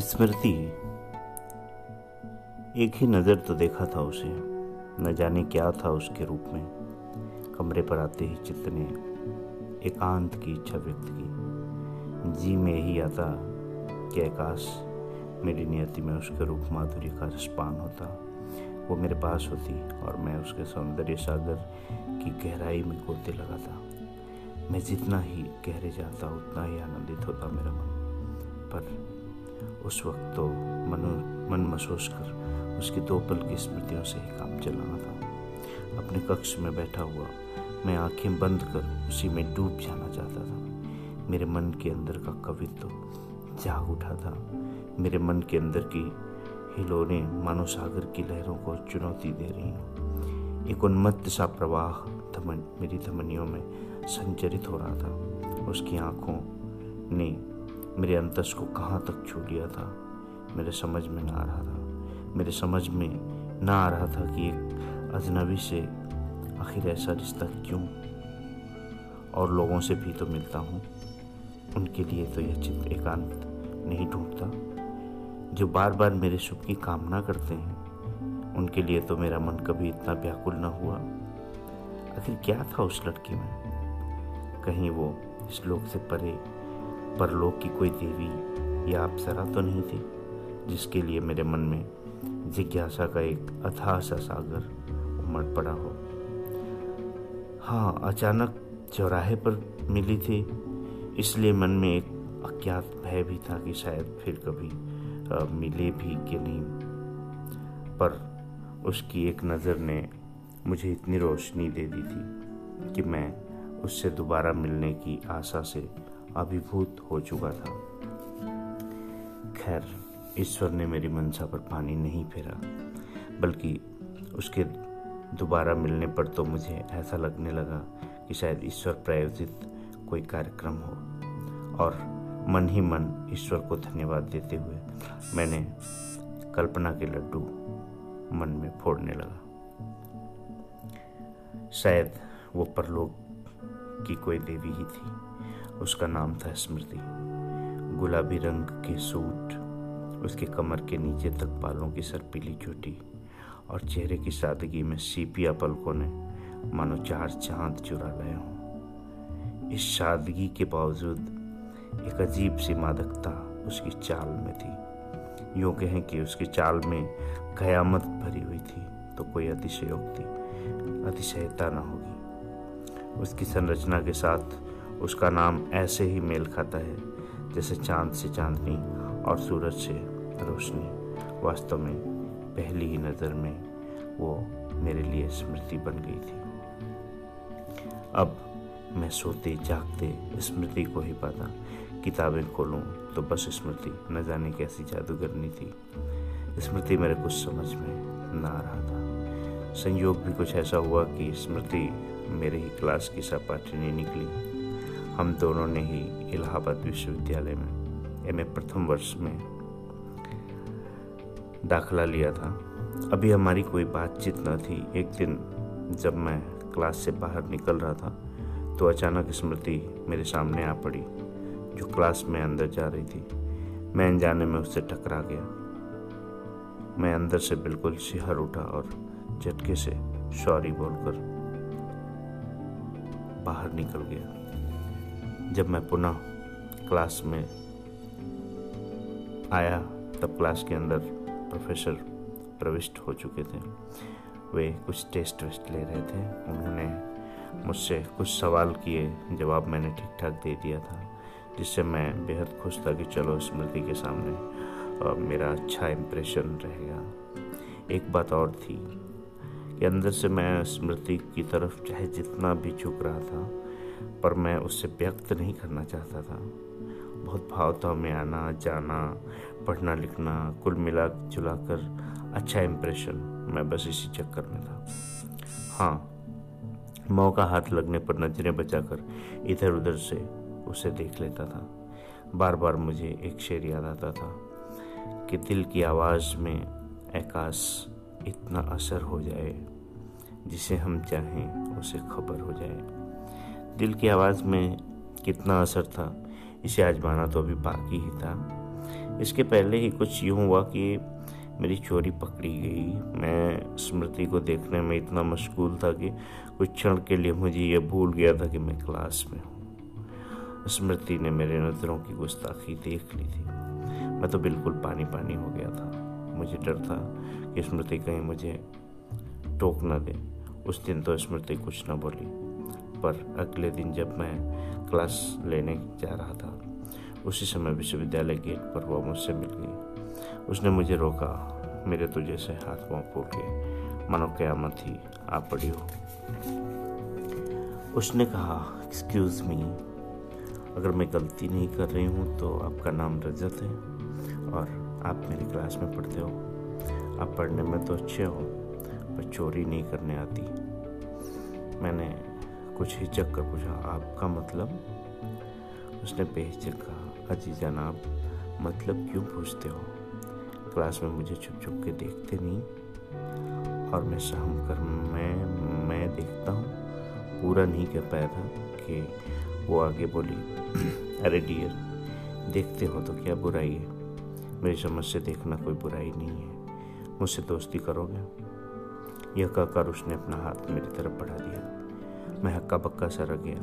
स्मृति। एक ही नज़र तो देखा था उसे, न जाने क्या था उसके रूप में। कमरे पर आते ही चित्त ने एकांत की इच्छा व्यक्त की। जी में ही आता कि आकाश मेरी नियति में उसके रूप माधुरी का रसपान होता। वो मेरे पास होती और मैं उसके सौंदर्य सागर की गहराई में गोते लगाता। मैं जितना ही गहरे जाता, उतना ही आनंदित होता मेरा मन। पर उस वक्त तो मन मन महसूस कर उसकी दो पल की स्मृतियों से ही काम चलाना था। अपने कक्ष में बैठा हुआ मैं आँखें बंद कर उसी में डूब जाना चाहता था। मेरे मन के अंदर का कवित्व तो जाग उठा था। मेरे मन के अंदर की हिलोने मानो सागर की लहरों को चुनौती दे रही हूँ। एक उन्मत्त सा प्रवाह धमन, मेरी धमनियों में संचरित हो रहा था। उसकी आँखों ने मेरे अंतस को कहाँ तक छू लिया था? मेरे समझ में ना आ रहा था। मेरे समझ में ना आ रहा था कि एक अजनबी से आखिर ऐसा रिश्ता क्यों? और लोगों से भी तो मिलता हूँ। उनके लिए तो यह चित्र एकांत नहीं ढूंढता। जो बार बार मेरे सुख की कामना करते हैं, उनके लिए तो मेरा मन कभी इतना व्याकुल न हुआ। आखिर क्या था उस लड़की में? कहीं वो इस लोक से परे परलोक की कोई देवी या अप्सरा तो नहीं थी जिसके लिए मेरे मन में जिज्ञासा का एक अथाह सा सागर उमड़ पड़ा हो। हाँ अचानक चौराहे पर मिली थी इसलिए मन में एक अज्ञात भय भी था कि शायद फिर कभी आ, मिले भी कि नहीं। पर उसकी एक नज़र ने मुझे इतनी रोशनी दे दी थी कि मैं उससे दोबारा मिलने की आशा से अभिभूत हो चुका था। खैर, ईश्वर ने मेरी मनसा पर पानी नहीं फेरा, बल्कि उसके दोबारा मिलने पर तो मुझे ऐसा लगने लगा कि शायद ईश्वर प्रायोजित कोई कार्यक्रम हो। और मन ही मन ईश्वर को धन्यवाद देते हुए मैंने कल्पना के लड्डू मन में फोड़ने लगा। शायद वो परलोक की कोई देवी ही थी। उसका नाम था स्मृति। गुलाबी रंग के सूट, उसके कमर के नीचे तक बालों की सरपीली चोटी और चेहरे की सादगी में सीपिया पलकों ने मानो चार चाँद चुरा लाए हों। इस सादगी के बावजूद एक अजीब सी मादकता उसकी चाल में थी। यूँ कहें कि उसकी चाल में कयामत भरी हुई थी तो कोई अतिशयोक्ति, अतिशयता न होगी। उसकी संरचना के साथ उसका नाम ऐसे ही मेल खाता है, जैसे चाँद से चांदनी और सूरज से रोशनी। वास्तव में पहली ही नज़र में वो मेरे लिए स्मृति बन गई थी। अब मैं सोते जागते स्मृति को ही पाता। किताबें खोलूं तो बस स्मृति, न जाने कैसी जादूगरनी थी। स्मृति मेरे कुछ समझ में ना आ रहा था। संयोग भी कुछ ऐसा हुआ कि स्मृति मेरे ही क्लास की सहपाठिनी निकली। हम दोनों ने ही इलाहाबाद विश्वविद्यालय में एमए प्रथम वर्ष में दाखला लिया था। अभी हमारी कोई बातचीत न थी। एक दिन जब मैं क्लास से बाहर निकल रहा था तो अचानक स्मृति मेरे सामने आ पड़ी, जो क्लास में अंदर जा रही थी। मैं अनजाने में उससे टकरा गया। मैं अंदर से बिल्कुल सिहर उठा और झटके से सॉरी बोलकर बाहर निकल गया। जब मैं पुनः क्लास में आया, तब क्लास के अंदर प्रोफेसर प्रविष्ट हो चुके थे। वे कुछ टेस्ट वेस्ट ले रहे थे। उन्होंने मुझसे कुछ सवाल किए, जवाब मैंने ठीक ठाक दे दिया था, जिससे मैं बेहद खुश था कि चलो स्मृति के सामने और मेरा अच्छा इम्प्रेशन रहेगा। एक बात और थी कि अंदर से मैं स्मृति की तरफ़ चाहे जितना भी झुक रहा था पर मैं उससे व्यक्त नहीं करना चाहता था। बहुत भावताओं में आना, जाना, पढ़ना, लिखना, कुल मिला जुला कर अच्छा इम्प्रेशन मैं बस इसी चक्कर में था। हाँ मौका हाथ लगने पर नज़रें बचाकर इधर उधर से उसे देख लेता था। बार बार मुझे एक शेर याद आता था कि दिल की आवाज़ में आकाश इतना असर हो जाए, जिसे हम चाहें उसे खबर हो जाए। दिल की आवाज़ में कितना असर था, इसे आजमाना तो अभी बाकी ही था। इसके पहले ही कुछ यूँ हुआ कि मेरी चोरी पकड़ी गई। मैं स्मृति को देखने में इतना मशगूल था कि कुछ क्षण के लिए मुझे यह भूल गया था कि मैं क्लास में हूँ। स्मृति ने मेरे नज़रों की गुस्ताखी देख ली थी। मैं तो बिल्कुल पानी पानी हो गया था। मुझे डर था कि स्मृति कहीं मुझे टोक न दे। उस दिन तो स्मृति कुछ ना बोली। पर अगले दिन जब मैं क्लास लेने जा रहा था, उसी समय विश्वविद्यालय गेट पर वह मुझसे मिल गई। उसने मुझे रोका, मेरे तो जैसे हाथ पाँव फूट गए मानो क्यामत ही, आप पड़ी हो उसने कहा एक्सक्यूज़ मी अगर मैं गलती नहीं कर रही हूँ तो आपका नाम रजत है और आप मेरी क्लास में पढ़ते हो। आप पढ़ने में तो अच्छे हो, पर चोरी नहीं करने आती। मैंने कुछ हिचक कर पूछा, आपका मतलब? उसने बेहिचक कहा, अजी जनाब मतलब क्यों पूछते हो? क्लास में मुझे छुप छुप के देखते नहीं? और मैं सहम कर, मैं मैं देखता हूँ। पूरा नहीं कह पाया था कि वो आगे बोली, अरे डियर देखते हो तो क्या बुराई है? मेरी समझ से देखना कोई बुराई नहीं है। मुझसे दोस्ती करोगे? यह कहकर उसने अपना हाथ मेरी तरफ़ बढ़ा दिया। मैं हक्का बक्का सा रह गया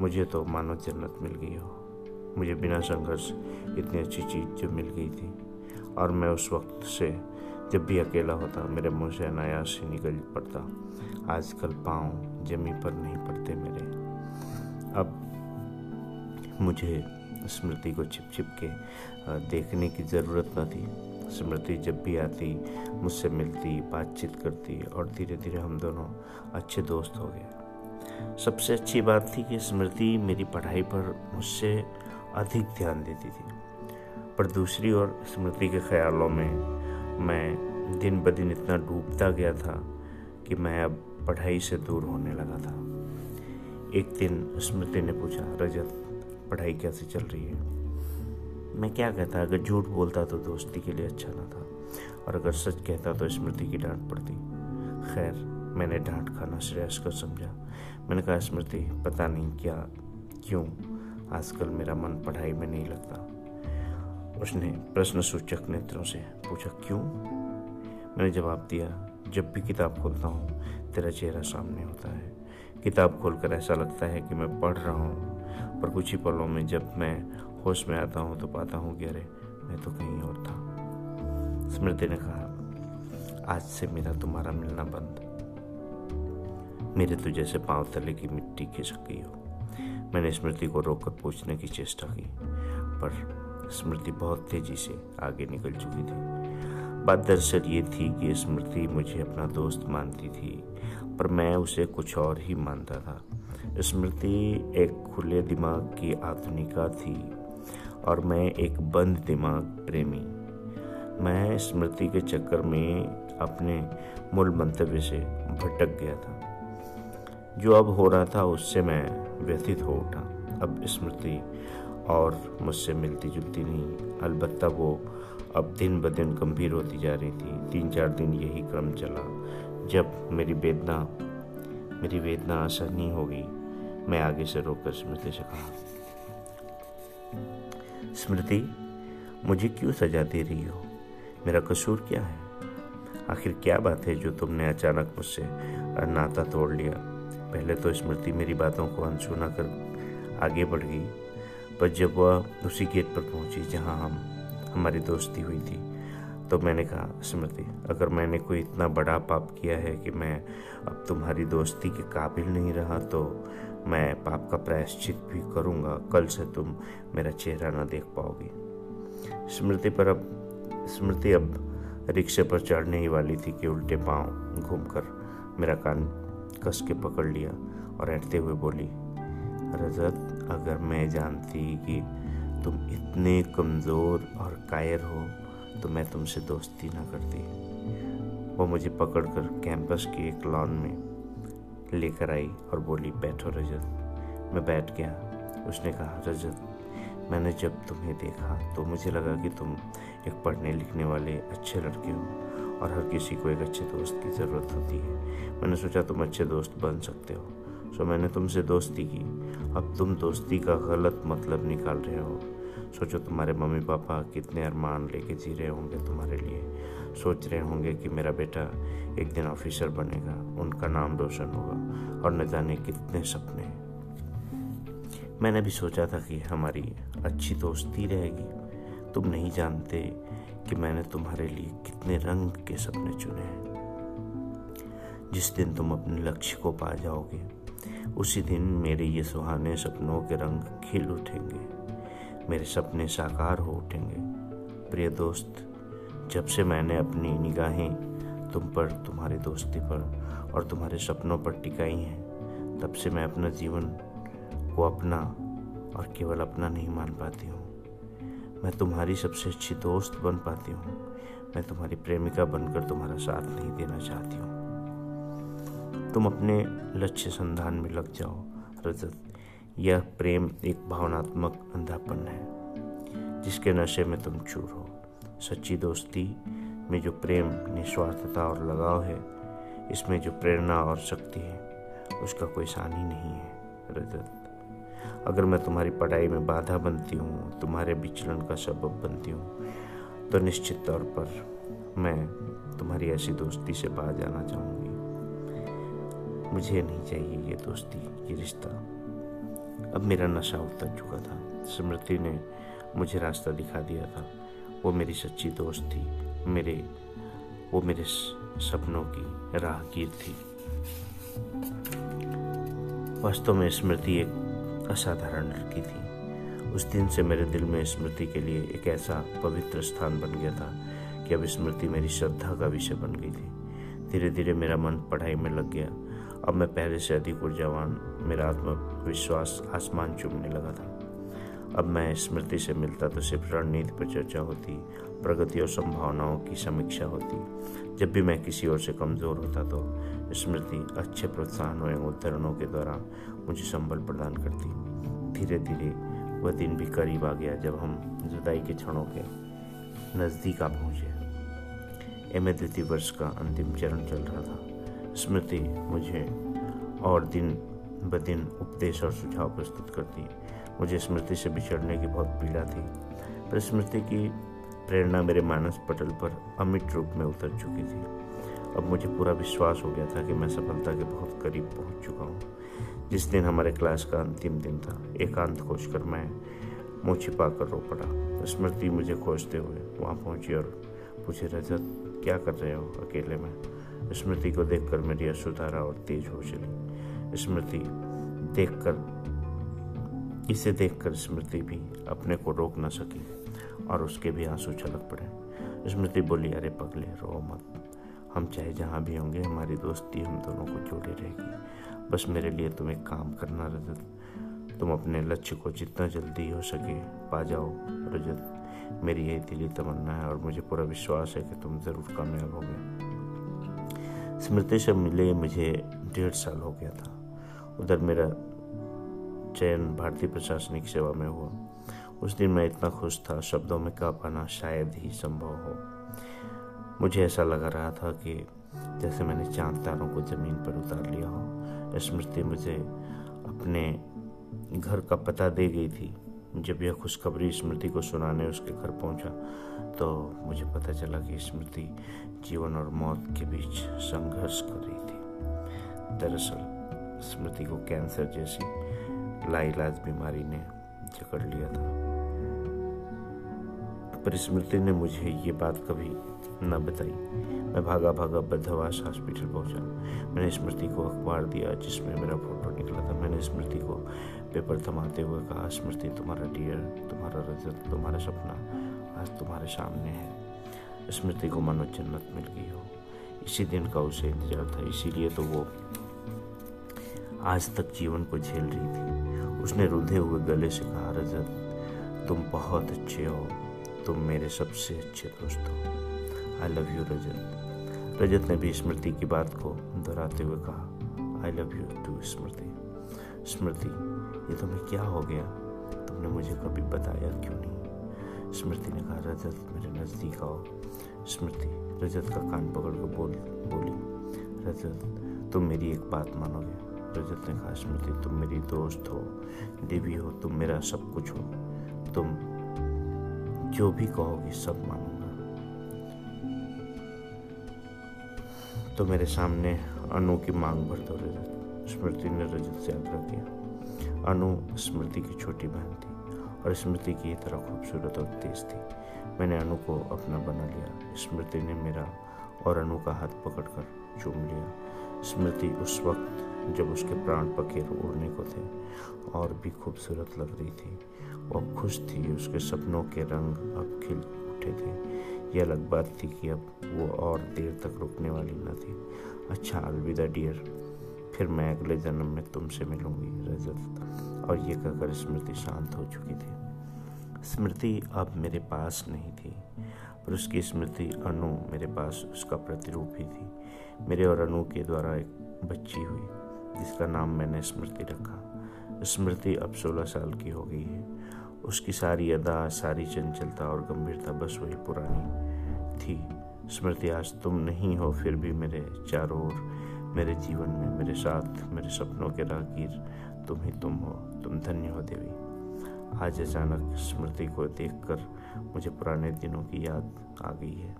मुझे तो मानो जन्नत मिल गई हो। मुझे बिना संघर्ष इतनी अच्छी चीज़ जो मिल गई थी। और मैं उस वक्त से जब भी अकेला होता, मेरे मुँह से अनायास ही निकल पड़ता। आजकल पाँव जमी पर नहीं पड़ते मेरे। अब मुझे स्मृति को छिप छिप के देखने की ज़रूरत न थी। स्मृति जब भी आती, मुझसे मिलती, बातचीत करती और धीरे धीरे हम दोनों अच्छे दोस्त हो गए। सबसे अच्छी बात थी कि स्मृति मेरी पढ़ाई पर मुझसे अधिक ध्यान देती थी। पर दूसरी ओर स्मृति के ख्यालों में मैं दिन ब दिन इतना डूबता गया था कि मैं अब पढ़ाई से दूर होने लगा था। एक दिन स्मृति ने पूछा, रजत, पढ़ाई कैसे चल रही है? मैं क्या कहता, अगर झूठ बोलता तो दोस्ती के लिए अच्छा ना था, और अगर सच कहता तो स्मृति की डांट पड़ती। खैर मैंने डांट खाना श्रेयस कर समझा। मैंने कहा, स्मृति, पता नहीं क्या, क्यों? आजकल मेरा मन पढ़ाई में नहीं लगता। उसने प्रश्न सूचक नेत्रों से पूछा, क्यों? मैंने जवाब दिया, जब भी किताब खोलता हूँ, तेरा चेहरा सामने होता है। किताब खोलकर ऐसा लगता है कि मैं पढ़ रहा हूँ, पर कुछ ही पलों में जब मैं होश में आता हूँ तो पाता हूँ कि, अरे, मैं तो कहीं और था। स्मृति ने कहा, आज से मेरा तुम्हारा मिलना बंद। मेरे तो जैसे पाँव तले की मिट्टी खिसक गई हो। मैंने स्मृति को रोककर पूछने की चेष्टा की, पर स्मृति बहुत तेज़ी से आगे निकल चुकी थी। बात दरअसल ये थी कि स्मृति मुझे अपना दोस्त मानती थी, पर मैं उसे कुछ और ही मानता था। स्मृति एक खुले दिमाग की आधुनिका थी, और मैं एक बंद दिमाग प्रेमी। मैं स्मृति के चक्कर में अपने मूल मंतव्य से भटक गया था। जो अब हो रहा था उससे मैं व्यथित हो उठा। अब स्मृति और मुझसे मिलती जुलती नहीं। अलबत्ता वो अब दिन ब दिन गंभीर होती जा रही थी। तीन चार दिन यही क्रम चला जब मेरी वेदना मेरी वेदना असहनीय हो गई। मैं आगे से रोककर स्मृति से कहा, स्मृति, मुझे क्यों सजा दे रही हो? मेरा कसूर क्या है? आखिर क्या बात है जो तुमने अचानक मुझसे नाता तोड़ लिया? पहले तो स्मृति मेरी बातों को अनसुना कर आगे बढ़ गई, पर जब वह उसी गेट पर पहुँची जहाँ हम, हमारी दोस्ती हुई थी तो मैंने कहा, स्मृति, अगर मैंने कोई इतना बड़ा पाप किया है कि मैं अब तुम्हारी दोस्ती के काबिल नहीं रहा तो मैं पाप का प्रायश्चित भी करूँगा। कल से तुम मेरा चेहरा ना देख पाओगी। स्मृति पर अब, स्मृति अब रिक्शे पर चढ़ने ही वाली थी कि उल्टे पाँव घूमकर मेरा कान कस के पकड़ लिया और ऐठते हुए बोली, रजत, अगर मैं जानती कि तुम इतने कमज़ोर और कायर हो तो मैं तुमसे दोस्ती ना करती। वो मुझे पकड़कर कैंपस के एक लॉन में लेकर आई और बोली, बैठो रजत, मैं बैठ गया। उसने कहा, रजत, मैंने जब तुम्हें देखा तो मुझे लगा कि तुम एक पढ़ने लिखने वाले अच्छे लड़के हो। और हर किसी को एक अच्छे दोस्त की ज़रूरत होती है। मैंने सोचा तुम अच्छे दोस्त बन सकते हो। सो मैंने तुमसे दोस्ती की। अब तुम दोस्ती का गलत मतलब निकाल रहे हो। सोचो तुम्हारे मम्मी पापा कितने अरमान लेके जी रहे होंगे तुम्हारे लिए। सोच रहे होंगे कि मेरा बेटा एक दिन ऑफिसर बनेगा। उनका नाम रोशन होगा और न जाने कितने सपने। मैंने भी सोचा था कि हमारी अच्छी दोस्ती रहेगी। तुम नहीं जानते कि मैंने तुम्हारे लिए कितने रंग के सपने चुने हैं। जिस दिन तुम अपने लक्ष्य को पा जाओगे, उसी दिन मेरे ये सुहाने सपनों के रंग खिल उठेंगे। मेरे सपने साकार हो उठेंगे। प्रिय दोस्त, जब से मैंने अपनी निगाहें तुम पर, तुम्हारी दोस्ती पर और तुम्हारे सपनों पर टिकाई हैं, तब से मैं अपना जीवन को अपना और केवल अपना नहीं मान पाती हूँ। मैं तुम्हारी सबसे अच्छी दोस्त बन पाती हूँ। मैं तुम्हारी प्रेमिका बनकर तुम्हारा साथ नहीं देना चाहती हूँ। तुम अपने लक्ष्य संधान में लग जाओ, रजत। यह प्रेम एक भावनात्मक अंधापन है, जिसके नशे में तुम चूर हो। सच्ची दोस्ती में जो प्रेम, निस्वार्थता और लगाव है, इसमें जो प्रेरणा और शक्ति है, उसका कोई सानी नहीं है, रजत। अगर मैं तुम्हारी पढ़ाई में बाधा बनती हूँ, तुम्हारे विचलन का सबब बनती हूँ तो निश्चित तौर पर मैं तुम्हारी ऐसी दोस्ती से बाहर जाना चाहूँगी। मुझे नहीं चाहिए ये दोस्ती, ये रिश्ता। अब मेरा नशा उतर चुका था। स्मृति ने मुझे रास्ता दिखा दिया था। वो मेरी सच्ची दोस्त थी। मेरे, वो मेरे सपनों की राहगीर थी। वास्तव में स्मृति एक असाधारण लड़की थी। उस दिन से मेरे दिल में स्मृति के लिए एक ऐसा पवित्र स्थान बन गया था कि अब स्मृति मेरी श्रद्धा का विषय बन गई थी। धीरे धीरे मेरा मन पढ़ाई में लग गया। अब मैं पहले से अधिक ऊर्जावान, मेरा आत्मविश्वास आसमान चूमने लगा था। अब मैं स्मृति से मिलता तो सिर्फ़ रणनीति पर चर्चा होती, प्रगति और संभावनाओं की समीक्षा होती। जब भी मैं किसी और से कमज़ोर होता तो स्मृति अच्छे प्रोत्साहनों एवं उद्धरणों के द्वारा मुझे संबल प्रदान करती। धीरे धीरे वह दिन भी करीब आ गया जब हम जुदाई के क्षणों के नज़दीक आ पहुँचे। एम ए द्वितीय वर्ष का अंतिम चरण चल रहा था। स्मृति मुझे और दिन ब दिन उपदेश और सुझाव प्रस्तुत करती। मुझे स्मृति से बिछड़ने की बहुत पीड़ा थी, पर स्मृति की प्रेरणा मेरे मानस पटल पर अमिट रूप में उतर चुकी थी। अब मुझे पूरा विश्वास हो गया था कि मैं सफलता के बहुत करीब पहुँच चुका हूँ। जिस दिन हमारे क्लास का अंतिम दिन था, एकांत खोज कर मैं मुँह छिपा कर रो पड़ा। स्मृति मुझे खोजते हुए वहाँ पहुँची और पूछे, रजत, क्या कर रहे हो अकेले में? स्मृति को देखकर मेरी अश्रुधारा और तेज हो चली। स्मृति देखकर इसे देखकर स्मृति भी अपने को रोक न सकी और उसके भी आँसू छलक पड़े। स्मृति बोली, अरे पगले रो मत। हम चाहे जहाँ भी होंगे, हमारी दोस्ती हम दोनों को जोड़े रहेगी। बस मेरे लिए तुम एक काम करना, रजत। तुम अपने लक्ष्य को जितना जल्दी हो सके पा जाओ, रजत। मेरी यही दिली तमन्ना है और मुझे पूरा विश्वास है कि तुम ज़रूर कामयाब होगे। स्मृति से मिले मुझे डेढ़ साल हो गया था। उधर मेरा चयन भारतीय प्रशासनिक सेवा में हुआ। उस दिन मैं इतना खुश था, शब्दों में कह पाना शायद ही संभव हो। मुझे ऐसा लगा रहा था कि जैसे मैंने चाँद तारों को ज़मीन पर उतार लिया हो। स्मृति मुझे अपने घर का पता दे गई थी। जब यह खुशखबरी स्मृति को सुनाने उसके घर पहुँचा तो मुझे पता चला कि स्मृति जीवन और मौत के बीच संघर्ष कर रही थी। दरअसल, स्मृति को कैंसर जैसी लाइलाज बीमारी ने जकड़ लिया था। पर स्मृति ने मुझे ये बात कभी न बताई। मैं भागा भागा बद्धवास हॉस्पिटल पहुँचा। मैंने स्मृति को अखबार दिया, जिसमें मेरा फ़ोटो निकला था। मैंने स्मृति को पेपर थमाते हुए कहा, स्मृति, तुम्हारा डियर तुम्हारा रजत, तुम्हारा सपना आज तुम्हारे सामने है। स्मृति को मानो जन्नत मिल गई हो। इसी दिन का उसे इंतज़ार था। इसीलिए तो वो आज तक जीवन को झेल रही थी। उसने रुधे हुए गले से कहा, रजत, तुम बहुत अच्छे हो। तुम मेरे सबसे अच्छे दोस्त हो। आई लव यू रजत। रजत ने भी स्मृति की बात को दोहराते हुए कहा I love you too Smriti. Smriti, ये तुम्हें क्या हो गया? तुमने मुझे कभी बताया क्यों नहीं? स्मृति ने कहा, रजत, मेरे नज़दीक आओ। स्मृति रजत का कान पकड़ कर बोल, बोली, रजत, तुम मेरी एक बात मानोगे। रजत ने कहा स्मृति तुम मेरी दोस्त हो, देवी हो, तुम मेरा सब कुछ हो। तुम जो भी कहोगे सब मानूँगा। तो मेरे सामने अनु की मांग भर दो रजत स्मृति ने रजत से आग्रह किया। अनु स्मृति की छोटी बहन थी और स्मृति की तरह खूबसूरत और तेज थी। मैंने अनु को अपना बना लिया। स्मृति ने मेरा और अनु का हाथ पकड़कर चूम लिया। स्मृति उस वक्त जब उसके प्राण पखेर उड़ने को थे और भी खूबसूरत लग रही थी। वो खुश थी, उसके सपनों के रंग अब खिल उठे थे। यह अलग बात थी कि अब वो और देर तक रुकने वाली न थी। अच्छा अलविदा डियर, फिर मैं अगले जन्म में तुमसे मिलूँगी, रजत। और ये कहकर स्मृति शांत हो चुकी थी। स्मृति अब मेरे पास नहीं थी और उसकी स्मृति अनु मेरे पास उसका प्रतिरूप ही थी। मेरे और अनु के द्वारा एक बच्ची हुई। जिसका नाम मैंने स्मृति रखा। स्मृति अब सोलह साल की हो गई है। उसकी सारी अदा, सारी चंचलता और गंभीरता बस वही पुरानी थी। स्मृति, आज तुम नहीं हो फिर भी मेरे चारों ओर, मेरे जीवन में, मेरे साथ, मेरे सपनों के राहगीर, तुम ही तुम हो, तुम धन्य हो देवी। आज अचानक स्मृति को देखकर मुझे पुराने दिनों की याद आ गई है।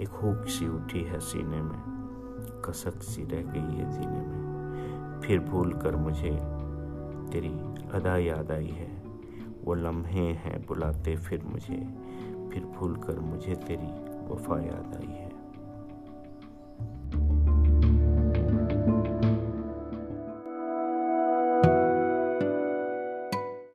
एक हुक सी उठी है सीने में, कसक सी रह गई है जीने में। फिर भूल कर मुझे तेरी अदा याद आई है। वो लम्हे हैं बुलाते फिर मुझे, फिर भूल कर मुझे तेरी वफा याद आई है।